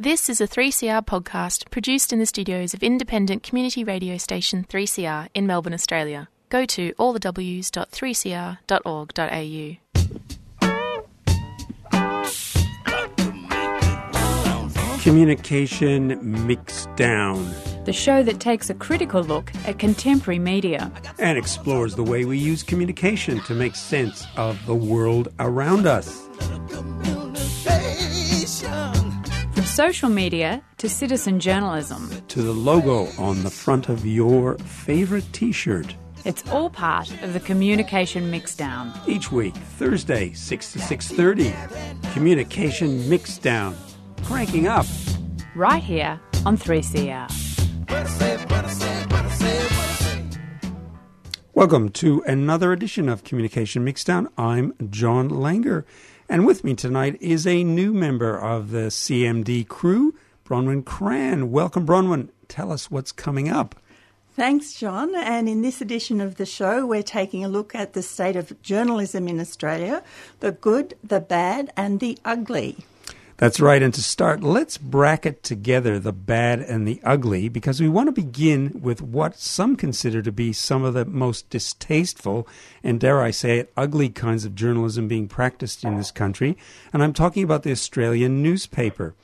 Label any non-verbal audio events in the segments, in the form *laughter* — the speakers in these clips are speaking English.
This is a 3CR podcast produced in the studios of independent community radio station 3CR in Melbourne, Australia. Go to allthews.3cr.org.au. Communication Mixdown the show that takes a critical look at contemporary media and explores the way we use communication to make sense of the world around us. Social media to citizen journalism to the logo on the front of your favorite t shirt. It's all part of the Communication Mixdown. Each week, Thursday, 6 to 6.30. Communication Mixdown. Cranking up. Right here on 3CR. Welcome to another edition of Communication Mixdown. I'm John Langer, and with me tonight is a new member of the CMD crew, Bronwyn Cran. Welcome, Bronwyn. Tell us what's coming up. Thanks, John. And in this edition of the show, we're taking a look at the state of journalism in Australia the good, the bad, and the ugly. That's right. And to start, let's bracket together the bad and the ugly because we want to begin with what some consider to be some of the most distasteful and, dare I say it, ugly kinds of journalism being practiced in this country. And I'm talking about the Australian newspaper.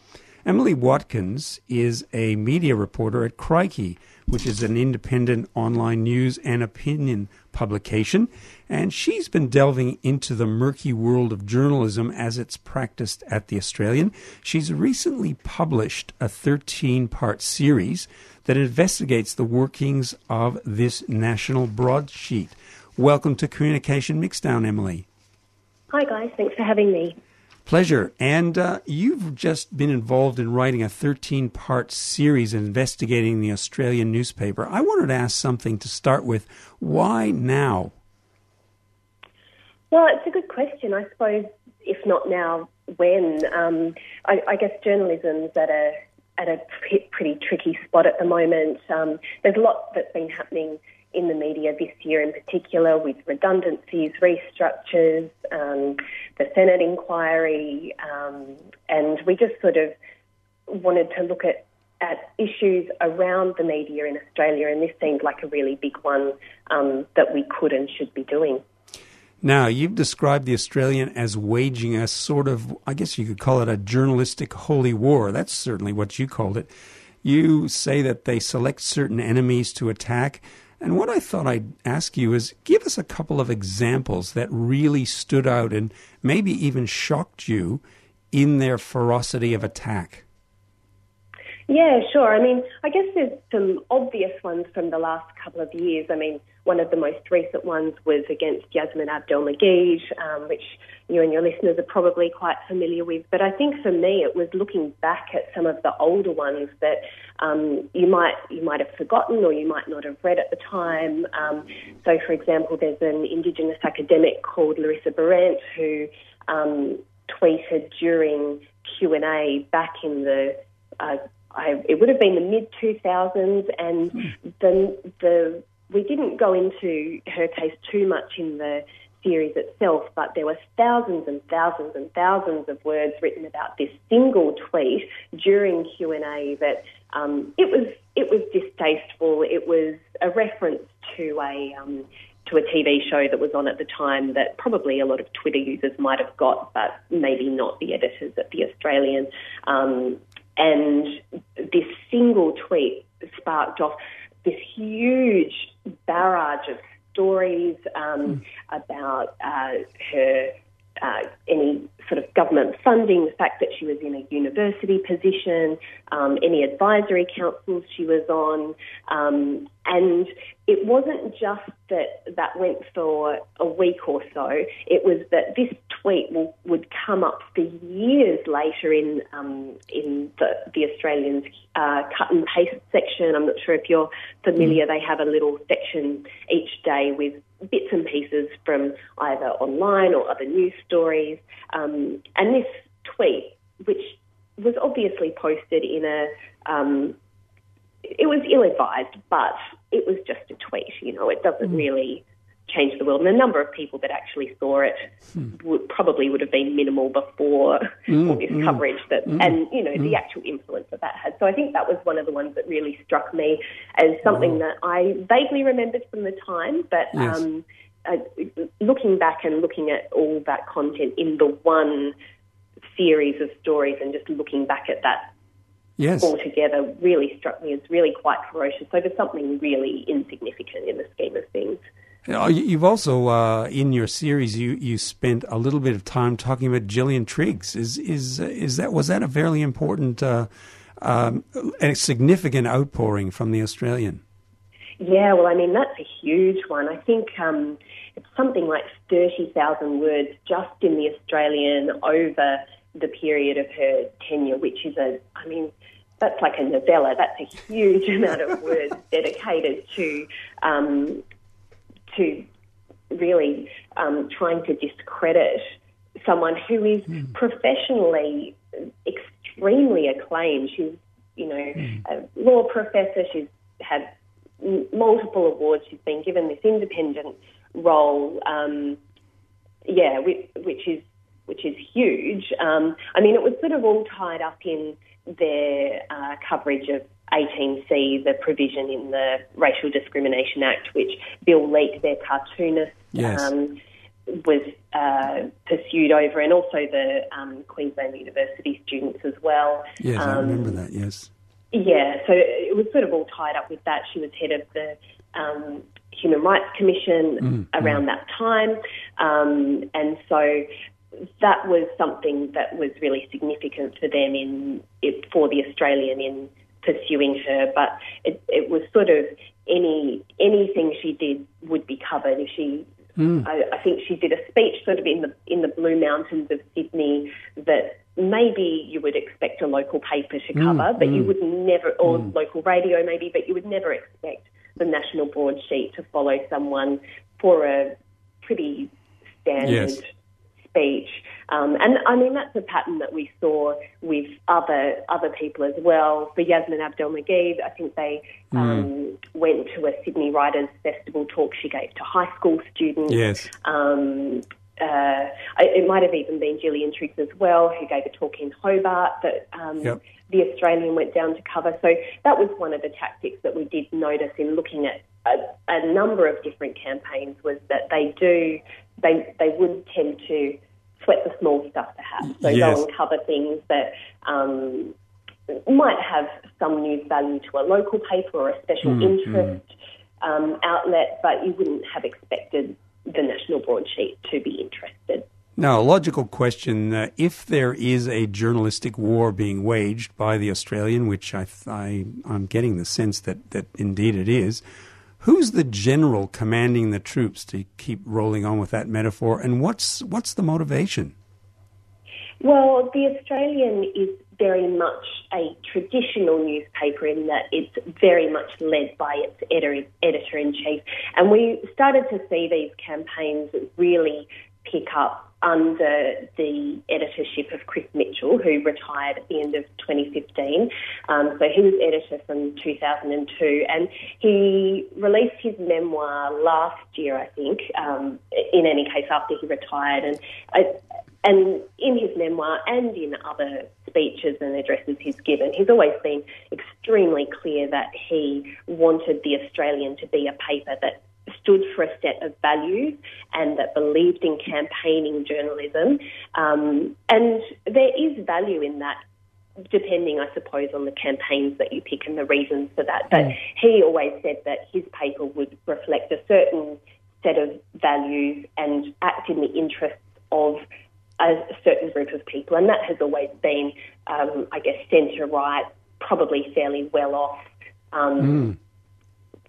Emily Watkins is a media reporter at Crikey, which is an independent online news and opinion publication and she's been delving into the murky world of journalism as it's practiced at the Australian. She's recently published a 13 part series that investigates the workings of this national broadsheet. Welcome to Communication Mixdown, Emily. Hi, guys. Thanks for having me. Pleasure. And uh, you've just been involved in writing a 13 part series investigating the Australian newspaper. I wanted to ask something to start with. Why now? Well, it's a good question. I suppose if not now, when? Um, I, I, guess journalism's at a at a pretty tricky spot at the moment. Um, there's a lot that's been happening in the media this year, in particular, with redundancies, restructures, um, the Senate inquiry, um, and we just sort of wanted to look at at issues around the media in Australia, and this seemed like a really big one um, that we could and should be doing. Now, you've described the Australian as waging a sort of, I guess you could call it a journalistic holy war. That's certainly what you called it. You say that they select certain enemies to attack. And what I thought I'd ask you is give us a couple of examples that really stood out and maybe even shocked you in their ferocity of attack. Yeah, sure. I mean, I guess there's some obvious ones from the last couple of years. I mean, one of the most recent ones was against Yassmin Abdel-Magied, um, which you and your listeners are probably quite familiar with. But I think for me, it was looking back at some of the older ones that um, you might you might have forgotten or you might not have read at the time. Um, so, for example, there's an Indigenous academic called Larissa Behrendt who um, tweeted during Q and A back in the uh, I, it would have been the mid 2000s, and the the we didn't go into her case too much in the series itself, but there were thousands and thousands and thousands of words written about this single tweet during Q and A. That um, it was it was distasteful. It was a reference to a um, to a TV show that was on at the time that probably a lot of Twitter users might have got, but maybe not the editors at the Australian. Um, and this single tweet sparked off this huge barrage of stories um, mm. about uh, her uh, any sort of government funding, the fact that she was in a university position, um, any advisory councils she was on, um, and it wasn't just that that went for a week or so. It was that this tweet will, would come up for years later in um, in the, the Australians uh, cut and paste section. I'm not sure if you're familiar. Mm. They have a little section each day with bits and pieces from either online or other news stories. Um, and this tweet, which was obviously posted in a um, it was ill advised, but it was just a tweet. You know, it doesn't mm. really changed the world. And the number of people that actually saw it Hmm. would, probably would have been minimal before Mm, all this coverage that, and you know, the actual influence that that had. So I think that was one of the ones that really struck me as something that I vaguely remembered from the time, but. Yes. Um, uh, looking back and looking at all that content in the one series of stories and just looking back at that Yes. altogether really struck me as really quite ferocious over something really insignificant in the scheme of things. Uh, you- You've also, uh, in your series, you, you spent a little bit of time talking about Gillian Triggs. Is is is that was that a fairly important, uh, um, a significant outpouring from the Australian? Yeah, well, I mean, that's a huge one. I think um, it's something like 30,000 words just in the Australian over the period of her tenure, which is a, I mean, that's like a novella. That's a huge *laughs* amount of words dedicated to um, to really um, trying to discredit someone who is professionally extremely acclaimed. She's, you know, a law professor. She's had multiple awards. She's been given this independent role. Um, yeah, which, which is which is huge. Um, I mean, it was sort of all tied up in their uh, coverage of 18C, the provision in the Racial Discrimination Act, which Bill Leak, their cartoonist, Yes. um, was uh, pursued over, and also the um, Queensland University students as well. Yes, I Um, remember that. Yes. yeah, so it was sort of all tied up with that. She was head of the um, Human Rights Commission around that time, um, and so that was something that was really significant for them in it, for the Australian in pursuing her. But it, it was sort of any anything she did would be covered. If she, hmm. I, I think she did a speech sort of in the in the Blue Mountains of Sydney that maybe you would expect a local paper to hmm. cover, but you hmm. would never, or local radio maybe, but you would never expect the national broadsheet to follow someone for a pretty standard Yes. Speech. Um, and I mean that's a pattern that we saw with other other people as well. For Yassmin Abdel-Magied, I think they um, went to a Sydney Writers Festival talk she gave to high school students. Yes. Um, uh, it might have even been Gillian Triggs as well, who gave a talk in Hobart that um, Yep. the Australian went down to cover. So that was one of the tactics that we did notice in looking at a, a number of different campaigns was that they do they they would tend to sweat the small stuff perhaps. So Yes. go and cover things that um, might have some news value to a local paper or a special interest um, outlet, but you wouldn't have expected the national broadsheet to be interested. Now, a logical question: uh, If there is a journalistic war being waged by the Australian, which I, I I'm getting the sense that that indeed it is, who's the general commanding the troops? To keep rolling on with that metaphor, and what's what's the motivation? Well, the Australian is very much a traditional newspaper in that it's very much led by its editor, editor in chief. And we started to see these campaigns really pick up under the editorship of Chris Mitchell, who retired at the end of 2015. Um, so he was editor from 2002, and he released his memoir last year, I think. Um, in any case, after he retired, and I, and in his memoir and in other speeches and addresses he's given, he's always been extremely clear that he wanted the Australian to be a paper that stood for a set of values and that believed in campaigning journalism. Um, and there is value in that depending, I suppose, on the campaigns that you pick and the reasons for that. But he always said that his paper would reflect a certain set of values and act in the interests of a certain group of people. And that has always been, um, I guess, centre right, probably fairly well off um,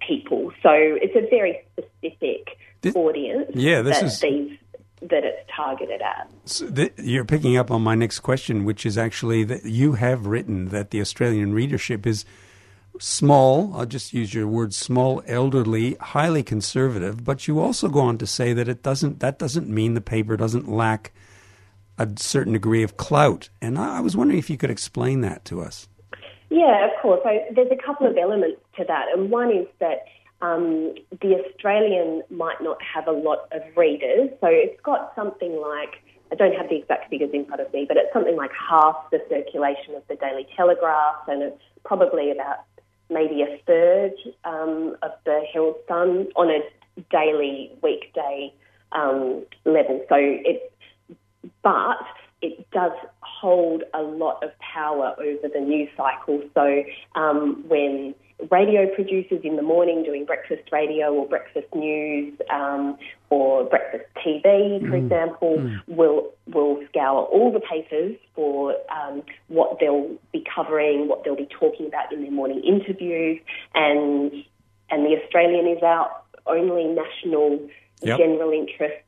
people. So it's a very specific This- audience yeah, this that is- these that it's targeted at. So th- you're picking up on my next question, which is actually that you have written that the Australian readership is small. I'll just use your word small, elderly, highly conservative. But you also go on to say that it doesn't. That doesn't mean the paper doesn't lack a certain degree of clout. And I I was wondering if you could explain that to us. Yeah, of course. So there's a couple of elements to that, and one is that um, the Australian might not have a lot of readers. So it's got something like, I don't have the exact figures in front of me, but it's something like half the circulation of the Daily Telegraph, and it's probably about maybe a third um, of the Herald Sun on a daily, weekday um, level. So it, but it does hold a lot of power over the news cycle. So um, when radio producers in the morning doing breakfast radio or breakfast news um, or breakfast TV, for mm. example, mm. will will scour all the papers for um, what they'll be covering, what they'll be talking about in their morning interviews, and and the Australian is our only national yep. general interest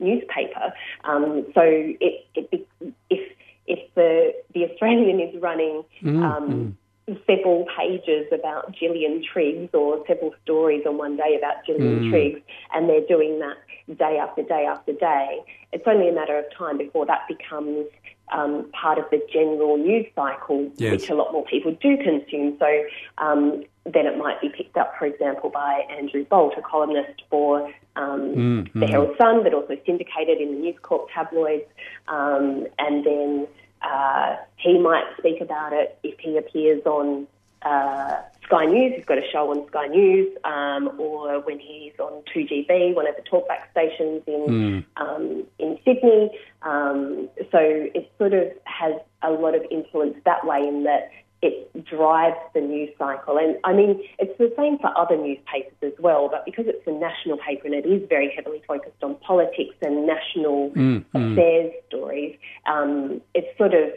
newspaper. Um, so it, it, if if the the Australian is running mm, um, mm. several pages about Gillian Triggs or several stories on one day about Gillian mm. Triggs, and they're doing that day after day after day, it's only a matter of time before that becomes um, part of the general news cycle, yes. which a lot more people do consume. So um, then it might be picked up, for example, by Andrew Bolt, a columnist for um, mm, the mm. Herald Sun, but also syndicated in the News Corp tabloids. Um, and then uh, he might speak about it if he appears on uh, Sky News. He's got a show on Sky News, um, or when he's on 2GB, one of the talkback stations in mm. um, in Sydney. Um, so it sort of has a lot of influence that way in that it drives the news cycle. And I mean, it's the same for other newspapers as well, but because it's a national paper and it is very heavily focused on politics and national mm, affairs mm. stories, um, it's sort of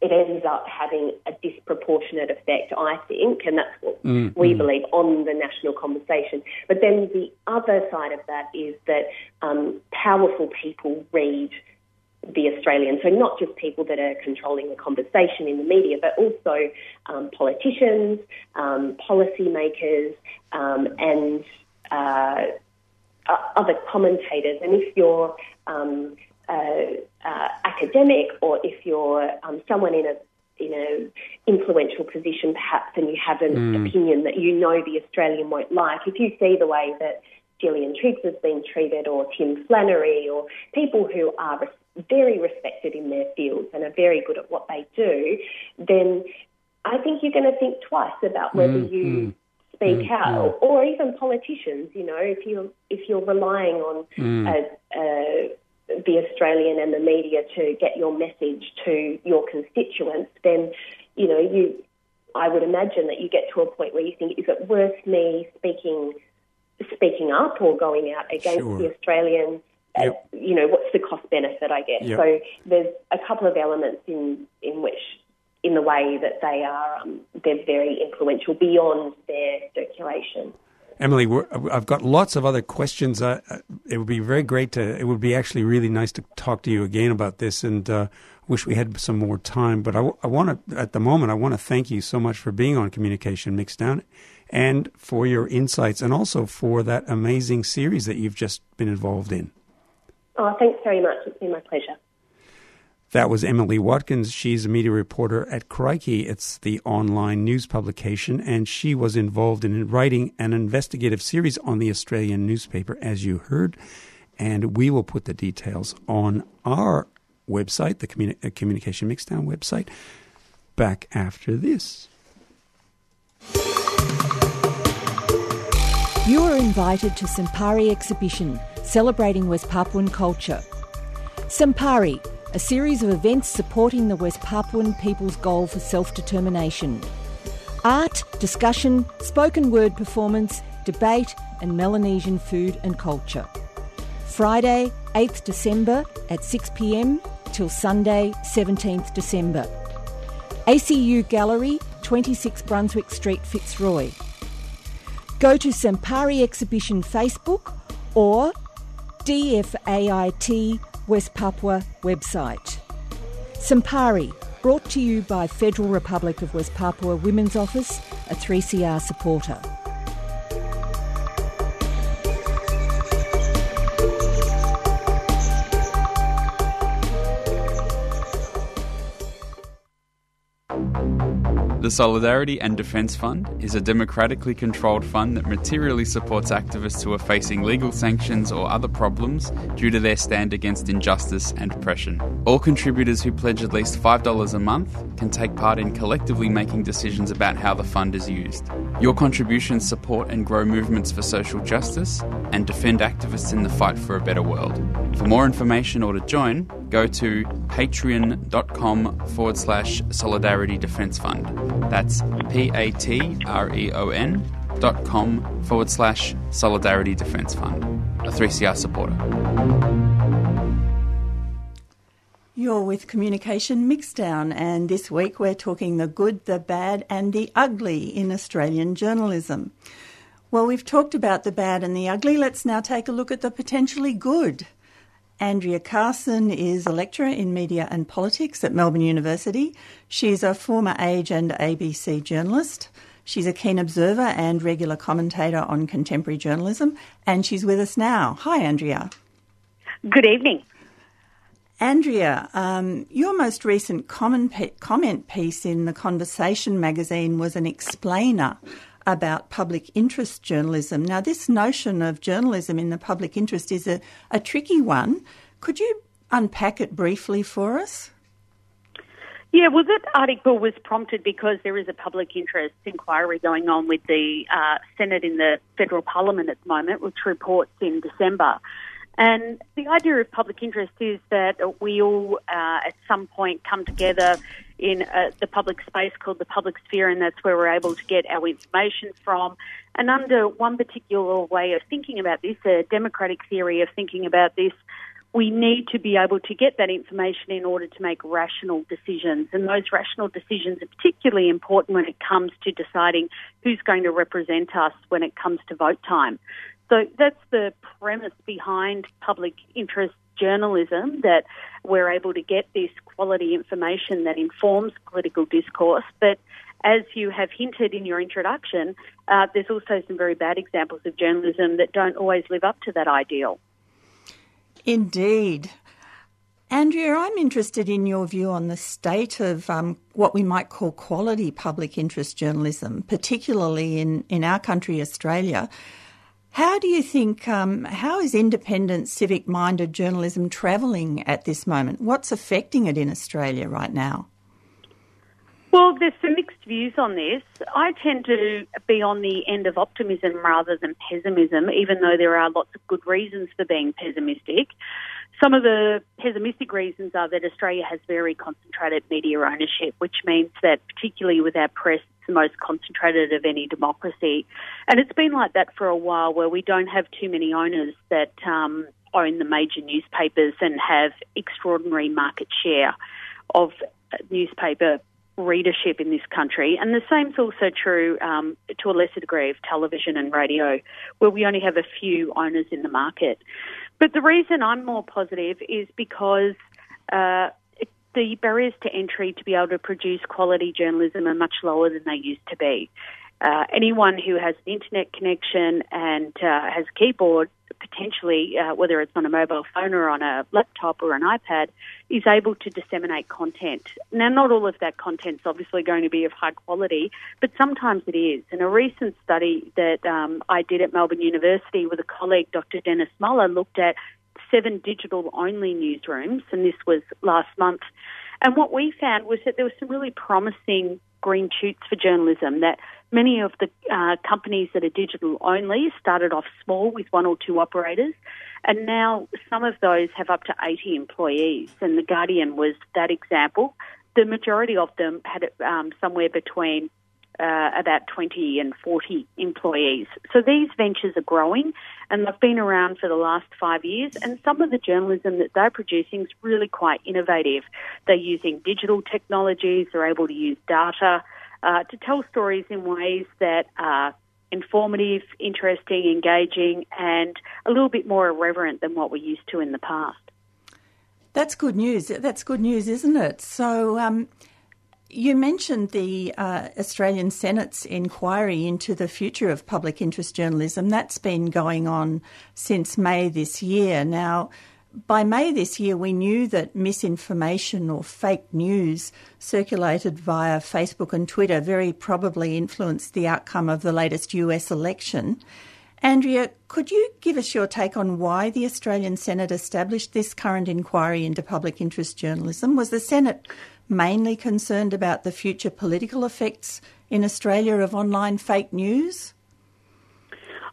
it ends up having a disproportionate effect, I think, and that's what mm, we believe on the national conversation. But then the other side of that is that um, powerful people read the Australian. So not just people that are controlling the conversation in the media, but also um, politicians, um, policymakers, um, and uh, other commentators. And if you're uh, uh, academic or if you're um, someone in a in an influential position, perhaps, and you have an mm. opinion that you know the Australian won't like, if you see the way that Gillian Triggs has been treated, or Tim Flannery, or people who are very respected in their fields and are very good at what they do, then I think you're going to think twice about whether mm, you mm, speak mm, out, or, or, even politicians. You know, if you if you're relying on mm. a, a, the Australian and the media to get your message to your constituents, then you know you. I would imagine that you get to a point where you think, is it worth me speaking speaking up or going out against sure. the Australian? Yep. Uh, you know, what's the cost benefit, I guess. Yep. So there's a couple of elements in, in which, in the way that they are, um, they're very influential beyond their circulation. Emily, I've got lots of other questions. Uh, it would be very great to. It would be actually really nice to talk to you again about this, and uh, wish we had some more time. But I, I want to, at the moment, I want to thank you so much for being on Communication Mixdown, and for your insights, and also for that amazing series that you've just been involved in. Oh, thanks very much. It's been my pleasure. That was Emily Watkins. She's a media reporter at Crikey. It's the online news publication, and she was involved in writing an investigative series on the Australian newspaper, as you heard. And we will put the details on our website, the Communi- uh, Communication Mixdown website, back after this. You are invited to Sampari exhibition celebrating West Papuan culture. Sampari, a series of events supporting the West Papuan people's goal for self determination. Art, discussion, spoken word performance, debate, and Melanesian food and culture. Friday, 8th December at 6pm till Sunday, 17th December. ACU Gallery, 26 Brunswick Street, Fitzroy. Go to Sampari Exhibition Facebook or DFAIT West Papua website. Sampari, brought to you by Federal Republic of West Papua Women's Office, a 3CR supporter. The Solidarity and Defence Fund is a democratically controlled fund that materially supports activists who are facing legal sanctions or other problems due to their stand against injustice and oppression. All contributors who pledge at least $5 a month can take part in collectively making decisions about how the fund is used. Your contributions support and grow movements for social justice and defend activists in the fight for a better world. For more information or to join, go to patreon.com forward slash solidarity defence fund. That's P A T R E O N dot com forward slash solidarity defence fund. A 3CR supporter. You're with Communication Mixdown, and this week we're talking the good, the bad, and the ugly in Australian journalism. Well, we've talked about the bad and the ugly. Let's now take a look at the potentially good. Andrea Carson is a lecturer in media and politics at Melbourne University. She's a former Age and ABC journalist. She's a keen observer and regular commentator on contemporary journalism, and she's with us now. Hi, Andrea. Good evening. Andrea, um, your most recent comment piece in The Conversation magazine was an explainer about public interest journalism. Now, this notion of journalism in the public interest is a, a tricky one. Could you unpack it briefly for us? Yeah, well, that article was prompted because there is a public interest inquiry going on with the uh, Senate in the federal parliament at the moment, which reports in December. And the idea of public interest is that we all, uh, at some point, come together in uh, the public space called the public sphere, and that's where we're able to get our information from. And under one particular way of thinking about this, a democratic theory of thinking about this, we need to be able to get that information in order to make rational decisions. And those rational decisions are particularly important when it comes to deciding who's going to represent us when it comes to vote time. So that's the premise behind public interest journalism that we're able to get this quality information that informs political discourse. But as you have hinted in your introduction, uh, there's also some very bad examples of journalism that don't always live up to that ideal. Indeed. Andrea, I'm interested in your view on the state of um, what we might call quality public interest journalism, particularly in, in our country, Australia. How do you think, um, how is independent, civic minded journalism travelling at this moment? What's affecting it in Australia right now? Well, there's some mixed views on this. I tend to be on the end of optimism rather than pessimism, even though there are lots of good reasons for being pessimistic. Some of the pessimistic reasons are that Australia has very concentrated media ownership, which means that, particularly with our press, it's the most concentrated of any democracy. And it's been like that for a while where we don't have too many owners that um, own the major newspapers and have extraordinary market share of newspaper readership in this country. And the same is also true um, to a lesser degree of television and radio, where we only have a few owners in the market. But the reason I'm more positive is because uh, the barriers to entry to be able to produce quality journalism are much lower than they used to be. Uh, anyone who has an internet connection and uh, has a keyboard, potentially, uh, whether it's on a mobile phone or on a laptop or an iPad, is able to disseminate content. Now, not all of that content is obviously going to be of high quality, but sometimes it is. In a recent study that um, I did at Melbourne University with a colleague, Dr. Denis Muller, looked at seven digital only newsrooms, and this was last month. And what we found was that there were some really promising green shoots for journalism that many of the uh, companies that are digital only started off small with one or two operators, and now some of those have up to 80 employees. And The Guardian was that example. The majority of them had um, somewhere between uh, about 20 and 40 employees. So these ventures are growing and they've been around for the last five years. And some of the journalism that they're producing is really quite innovative. They're using digital technologies, they're able to use data uh, to tell stories in ways that are informative, interesting, engaging, and a little bit more irreverent than what we're used to in the past. That's good news. That's good news, isn't it? So, um, you mentioned the uh, Australian Senate's inquiry into the future of public interest journalism. That's been going on since May this year. Now, by May this year, we knew that misinformation or fake news circulated via Facebook and Twitter very probably influenced the outcome of the latest US election. Andrea, could you give us your take on why the Australian Senate established this current inquiry into public interest journalism? Was the Senate mainly concerned about the future political effects in Australia of online fake news?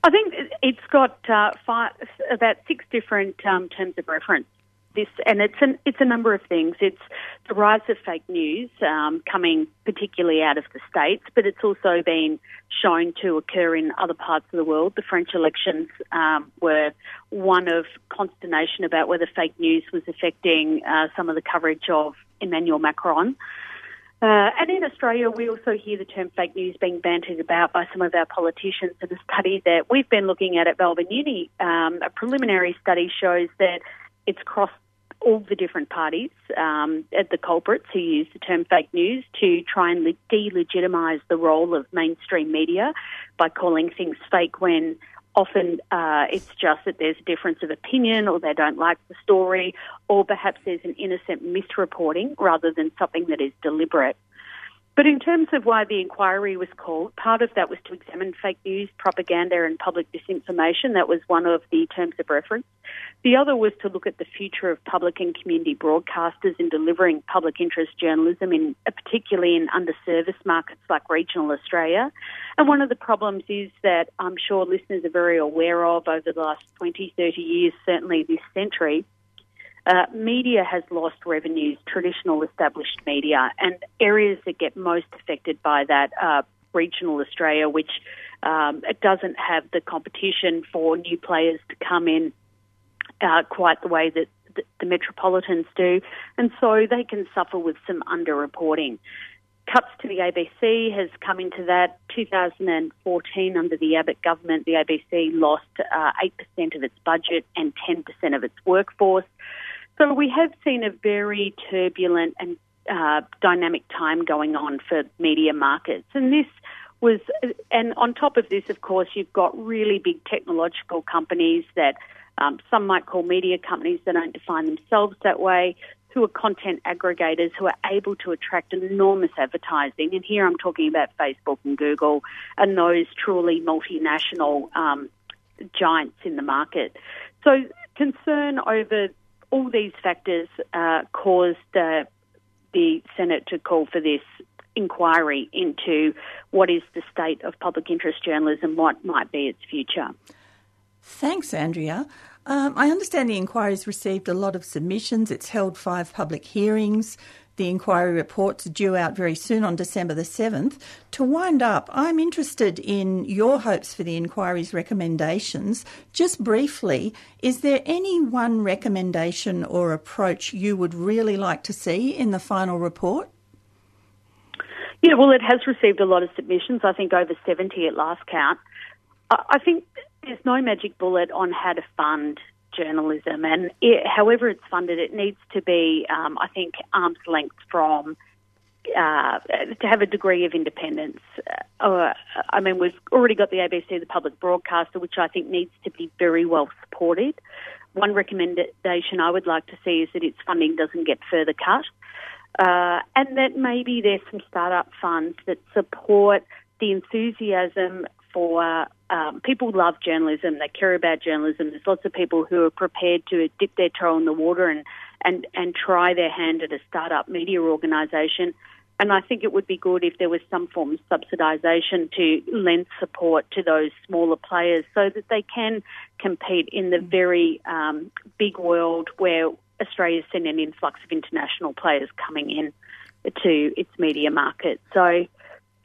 I think it's got uh, five, about six different um, terms of reference this, and it's an, it's a number of things. It's the rise of fake news um, coming particularly out of the states, but it's also been shown to occur in other parts of the world. The French elections um, were one of consternation about whether fake news was affecting uh, some of the coverage of Emmanuel Macron. Uh, and in Australia, we also hear the term fake news being bantered about by some of our politicians. And a study that we've been looking at at Melbourne Uni, um, a preliminary study shows that it's crossed all the different parties um, at the culprits who use the term fake news to try and delegitimise the role of mainstream media by calling things fake when often uh, it's just that there's a difference of opinion or they don't like the story or perhaps there's an innocent misreporting rather than something that is deliberate. But in terms of why the inquiry was called, part of that was to examine fake news, propaganda, and public disinformation. That was one of the terms of reference. The other was to look at the future of public and community broadcasters in delivering public interest journalism, in uh, particularly in underserviced markets like regional Australia. And one of the problems is that I'm sure listeners are very aware of over the last 20, 30 years, certainly this century uh, media has lost revenues, traditional established media, and areas that get most affected by that are regional Australia, which um, it doesn't have the competition for new players to come in uh, quite the way that the, metropolitans do, and so they can suffer with some underreporting. Cuts to the ABC has come into that. 2014, under the Abbott government, the ABC lost uh, 8% of its budget and 10% of its workforce. So we have seen a very turbulent and uh, dynamic time going on for media markets, and this was, and on top of this, of course, you've got really big technological companies that um, some might call media companies that don't define themselves that way, who are content aggregators who are able to attract enormous advertising. And here I'm talking about Facebook and Google and those truly multinational um, giants in the market. So concern over all these factors uh, caused the Senate to call for this inquiry into what is the state of public interest journalism, what might be its future. Thanks, Andrea. Um, I understand the inquiry has received a lot of submissions. It's held five public hearings. The inquiry reports due out very soon on December the 7th. To wind up, I'm interested in your hopes for the inquiry's recommendations. Just briefly, is there any one recommendation or approach you would really like to see in the final report? Yeah, well, it has received a lot of submissions, I think over 70 at last count. I think there's no magic bullet on how to fund journalism, and it, however it's funded, it needs to be, um, I think, arm's length from uh, to have a degree of independence. Uh, I mean, we've already got the ABC, the public broadcaster, which I think needs to be very well supported. One recommendation I would like to see is that its funding doesn't get further cut, uh, and that maybe there's some startup funds that support the enthusiasm for um, people love journalism. They care about journalism. There's lots of people who are prepared to dip their toe in the water and and and try their hand at a startup media organisation. And I think it would be good if there was some form of subsidisation to lend support to those smaller players so that they can compete in the very um, big world where Australia's seen an influx of international players coming in to its media market. So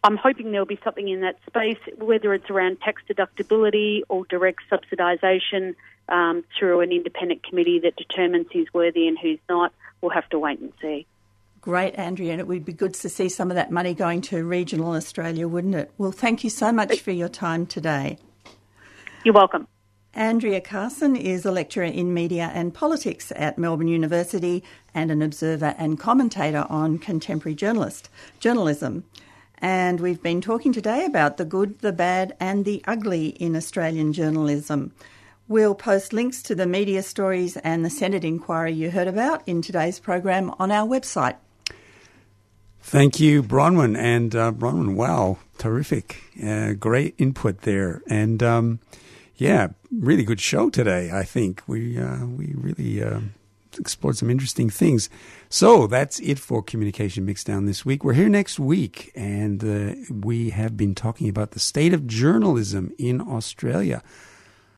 I'm hoping there'll be something in that space, whether it's around tax deductibility or direct subsidisation um, through an independent committee that determines who's worthy and who's not. We'll have to wait and see. Great, Andrea, and it would be good to see some of that money going to regional Australia, wouldn't it? Well, thank you so much for your time today. You're welcome. Andrea Carson is a lecturer in media and politics at Melbourne University and an observer and commentator on contemporary journalist journalism. And we've been talking today about the good, the bad, and the ugly in Australian journalism. We'll post links to the media stories and the Senate inquiry you heard about in today's program on our website. Thank you, Bronwyn. And uh, Bronwyn, wow, terrific. Uh, great input there. And um, yeah, really good show today, I think. We, uh, we really uh, explored some interesting things. So that's it for Communication Mixdown this week. We're here next week, and uh, we have been talking about the state of journalism in Australia.